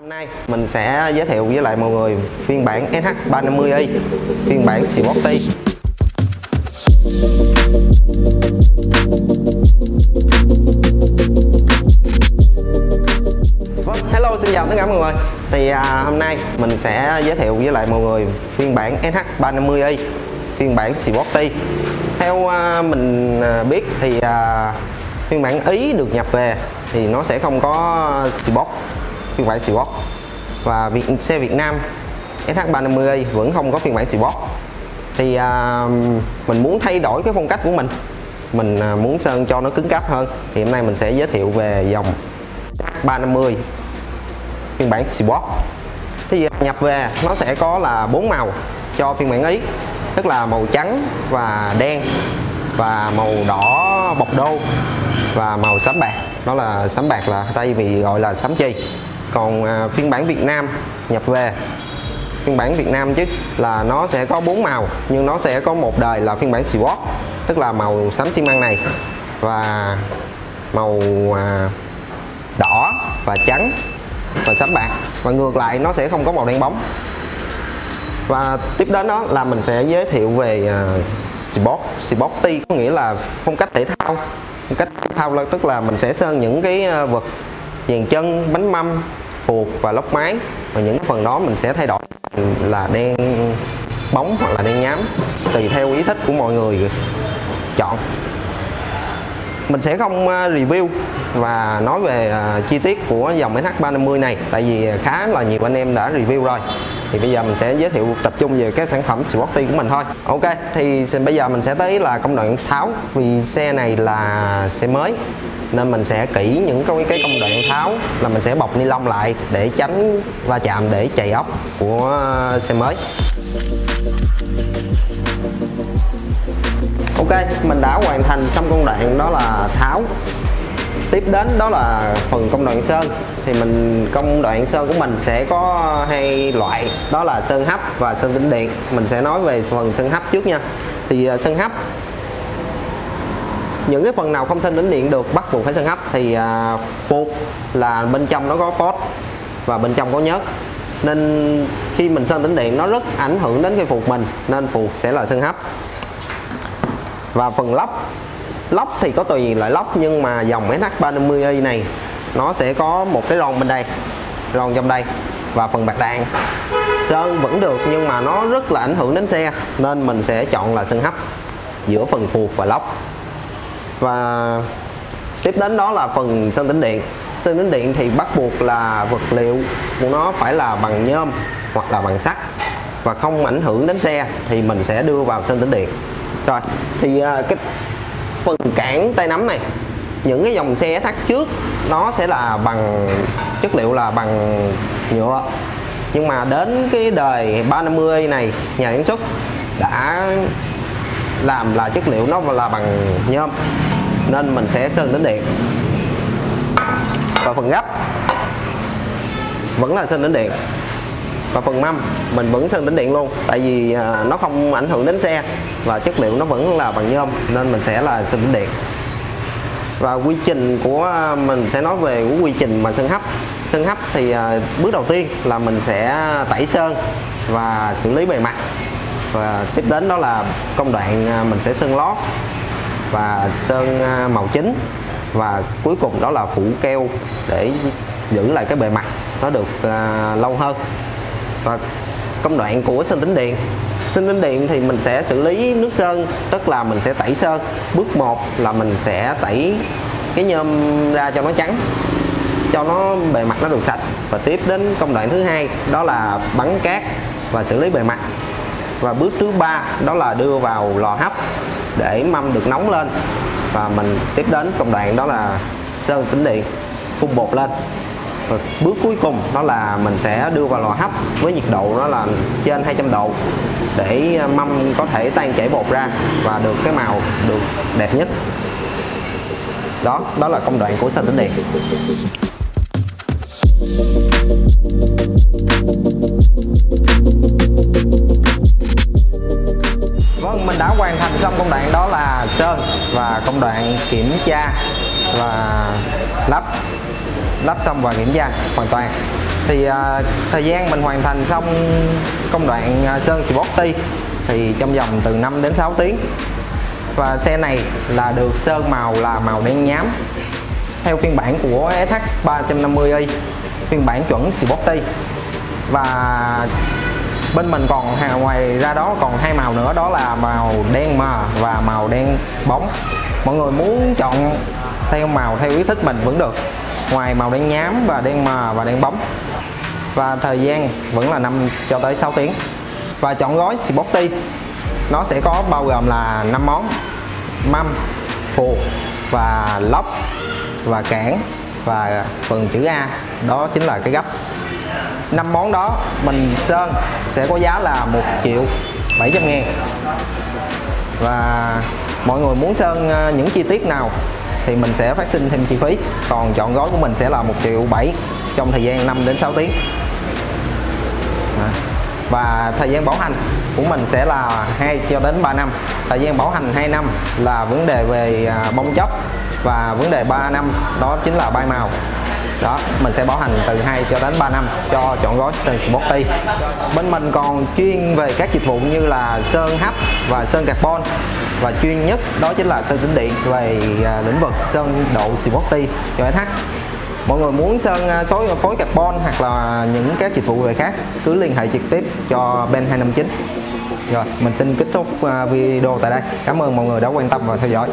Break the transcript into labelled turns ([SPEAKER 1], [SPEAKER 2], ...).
[SPEAKER 1] Hôm nay mình sẽ giới thiệu với lại mọi người phiên bản SH350i phiên bản Sporty Vâng, hello xin chào tất cả mọi người. Thì à, hôm nay mình sẽ giới thiệu với lại mọi người phiên bản SH350i phiên bản Sporty Theo à, mình à, biết thì à, phiên bản Ý được nhập về thì nó sẽ không có Sport phiên bản Sport và Việt, xe Việt Nam SH350 vẫn không có phiên bản Sport thì à, mình muốn thay đổi cái phong cách của mình. Mình à, muốn sơn cho nó cứng cáp hơn. Thì hôm nay mình sẽ giới thiệu về dòng 350 phiên bản Sport thì à, nhập về nó sẽ có là bốn màu cho phiên bản Ý tức là màu trắng và đen và màu đỏ bọc đô và màu xám bạc. Đó là xám bạc là đây vì gọi là xám chì còn à, phiên bản Việt Nam nhập về. Phiên bản Việt Nam chứ là nó sẽ có bốn màu nhưng nó sẽ có một đời là phiên bản Sport tức là màu xám xi măng này và màu à, đỏ và trắng và xám bạc. Và ngược lại nó sẽ không có màu đen bóng. Và tiếp đến đó là mình sẽ giới thiệu về uh, Sport Sporty có nghĩa là phong cách thể thao phong cách thể thao là tức là mình sẽ sơn những cái à, vật dàn chân, bánh mâm phuộc và lốc máy và những phần đó mình sẽ thay đổi là đen bóng hoặc là đen nhám, tùy theo ý thích của mọi người chọn. Mình sẽ không à, review và nói về à, chi tiết của dòng SH350 này, tại vì khá là nhiều anh em đã review rồi thì bây giờ mình sẽ giới thiệu tập trung về cái sản phẩm Sporty của mình thôi. Ok thì bây giờ mình sẽ tới là công đoạn tháo vì xe này là xe mới nên mình sẽ kỹ những cái, cái công đoạn tháo là mình sẽ bọc ni lông lại để tránh va chạm để chạy ốc của xe mới. Ok mình đã hoàn thành xong công đoạn đó là tháo tiếp đến đó là phần công đoạn sơn. Thì mình công đoạn sơn của mình sẽ có hai loại. Đó là sơn hấp và sơn tĩnh điện. Mình sẽ nói về phần sơn hấp trước nha. Thì à, sơn hấp những cái phần nào không sơn tĩnh điện được bắt buộc phải sơn hấp. Thì uh, buộc là bên trong nó có phốt và bên trong có nhớt. Nên khi mình sơn tĩnh điện nó rất ảnh hưởng đến cái phục mình nên phục sẽ là sơn hấp. Và phần lóc lóc thì có tùy loại lóc, nhưng mà dòng SH350i này, nó sẽ có một cái ron bên đây ron trong đây và phần bạc đạn. Sơn vẫn được, nhưng mà nó rất là ảnh hưởng đến xe, nên mình sẽ chọn là sơn hấp giữa phần phuộc và lóc. Và tiếp đến đó là phần sơn tĩnh điện. Sơn tĩnh điện thì bắt buộc là vật liệu của nó phải là bằng nhôm hoặc là bằng sắt. Và không ảnh hưởng đến xe thì mình sẽ đưa vào sơn tĩnh điện. Rồi, thì à, cái phần cản tay nắm này. Những cái dòng xe thắt trước, nó sẽ là bằng, chất liệu là bằng nhựa. Nhưng mà đến cái đời 350 này, nhà sản xuất đã làm là chất liệu nó là bằng nhôm, nên mình sẽ sơn đến điện. Và phần gấp vẫn là sơn đến điện và phần mâm, mình vẫn sơn tĩnh điện luôn. Tại vì à, nó không ảnh hưởng đến xe và chất liệu nó vẫn là bằng nhôm, nên mình sẽ là sơn tĩnh điện. Và quy trình của à, mình sẽ nói về quy trình mà sơn hấp. Sơn hấp thì à, bước đầu tiên là mình sẽ tẩy sơn và xử lý bề mặt. Và tiếp đến đó là công đoạn mình sẽ sơn lót và sơn màu chính. Và cuối cùng đó là phủ keo để giữ lại cái bề mặt nó được lâu hơn và công đoạn của sơn tĩnh điện. Sơn tĩnh điện thì mình sẽ xử lý nước sơn, tức là mình sẽ tẩy sơn. Bước 1 là mình sẽ tẩy cái nhôm ra cho nó trắng, cho nó bề mặt nó được sạch. Và tiếp đến công đoạn thứ hai, đó là bắn cát và xử lý bề mặt. Và bước thứ ba, đó là đưa vào lò hấp để mâm được nóng lên. Và mình tiếp đến công đoạn đó là sơn tĩnh điện. Phun bột lên rồi bước cuối cùng đó là mình sẽ đưa vào lò hấp với nhiệt độ đó là trên 200 độ để à, mâm có thể tan chảy bột ra và được cái màu được đẹp nhất. Đó đó là công đoạn của sơn tĩnh điện Vâng, mình đã hoàn thành xong công đoạn đó là sơn và công đoạn kiểm tra và lắp lắp xong và kiểm tra hoàn toàn. Thì à, thời gian mình hoàn thành xong công đoạn à, sơn Sporty thì trong vòng từ 5 đến 6 tiếng. Và xe này là được sơn màu là màu đen nhám theo phiên bản của SH 350i phiên bản chuẩn Sporty và bên mình còn ngoài ra đó còn hai màu nữa đó là màu đen mờ và màu đen bóng. Mọi người muốn chọn theo màu theo ý thích mình vẫn được ngoài màu đen nhám và đen mờ và đen bóng. Và thời gian vẫn là 5 cho tới 6 tiếng. Và chọn gói Sporty nó sẽ có bao gồm là 5 món. Mâm phuộc và lóc và cản và phần chữ A. Đó chính là cái gấp. Năm món đó mình sơn sẽ có giá là 1 triệu 700 ngàn. Và mọi người muốn sơn ờ, những chi tiết nào thì mình sẽ phát sinh thêm chi phí. Còn chọn gói của mình sẽ là 1 triệu 7 trong thời gian 5 đến 6 tiếng. Và thời gian bảo hành của mình sẽ là 2 cho đến 3 năm. Thời gian bảo hành 2 năm là vấn đề về à, bong chóc. Và vấn đề 3 năm đó chính là bay màu đó, mình sẽ bảo hành từ 2 cho đến 3 năm cho chọn gói sơn Sporty bên mình còn chuyên về các dịch vụ như là sơn hấp và sơn carbon và chuyên nhất đó chính là sơn tĩnh điện về à, lĩnh vực sơn độ Sporty cho SH mọi người muốn sơn à, số à, phối carbon hoặc là những các dịch vụ về khác, cứ liên hệ trực tiếp cho Ben 259 rồi, mình xin kết thúc video tại đây. Cảm ơn mọi người đã quan tâm và theo dõi.